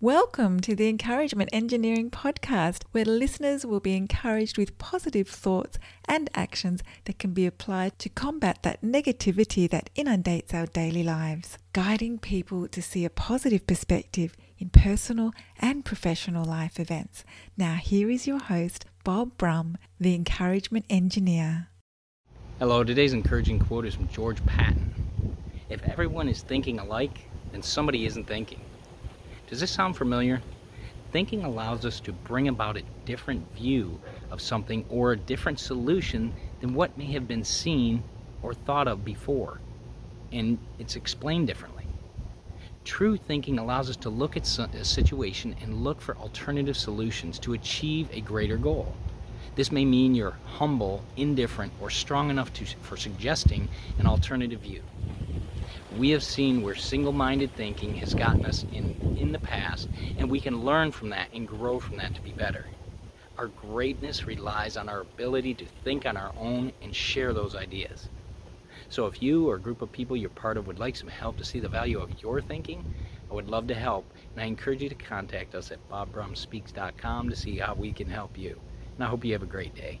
Welcome to the Encouragement Engineering Podcast, where listeners will be encouraged with positive thoughts and actions that can be applied to combat that negativity that inundates our daily lives, guiding people to see a positive perspective in personal and professional life events. Now, here is your host, Bob Brumm, the Encouragement Engineer. Hello, today's encouraging quote is from George Patton. If everyone is thinking alike, then somebody isn't thinking. Does this sound familiar? Thinking allows us to bring about a different view of something or a different solution than what may have been seen or thought of before, and it's explained differently. True thinking allows us to look at a situation and look for alternative solutions to achieve a greater goal. This may mean you're humble, indifferent, or strong enough to, for suggesting an alternative view we have seen where single-minded thinking has gotten us in in the past and we can learn from that and grow from that to be better. Our greatness relies on our ability to think on our own and share those ideas. So if you or a group of people you're part of would like some help to see the value of your thinking i would love to help and i encourage you to contact us at bobbrummspeaks.com to see how we can help you. And i hope you have a great day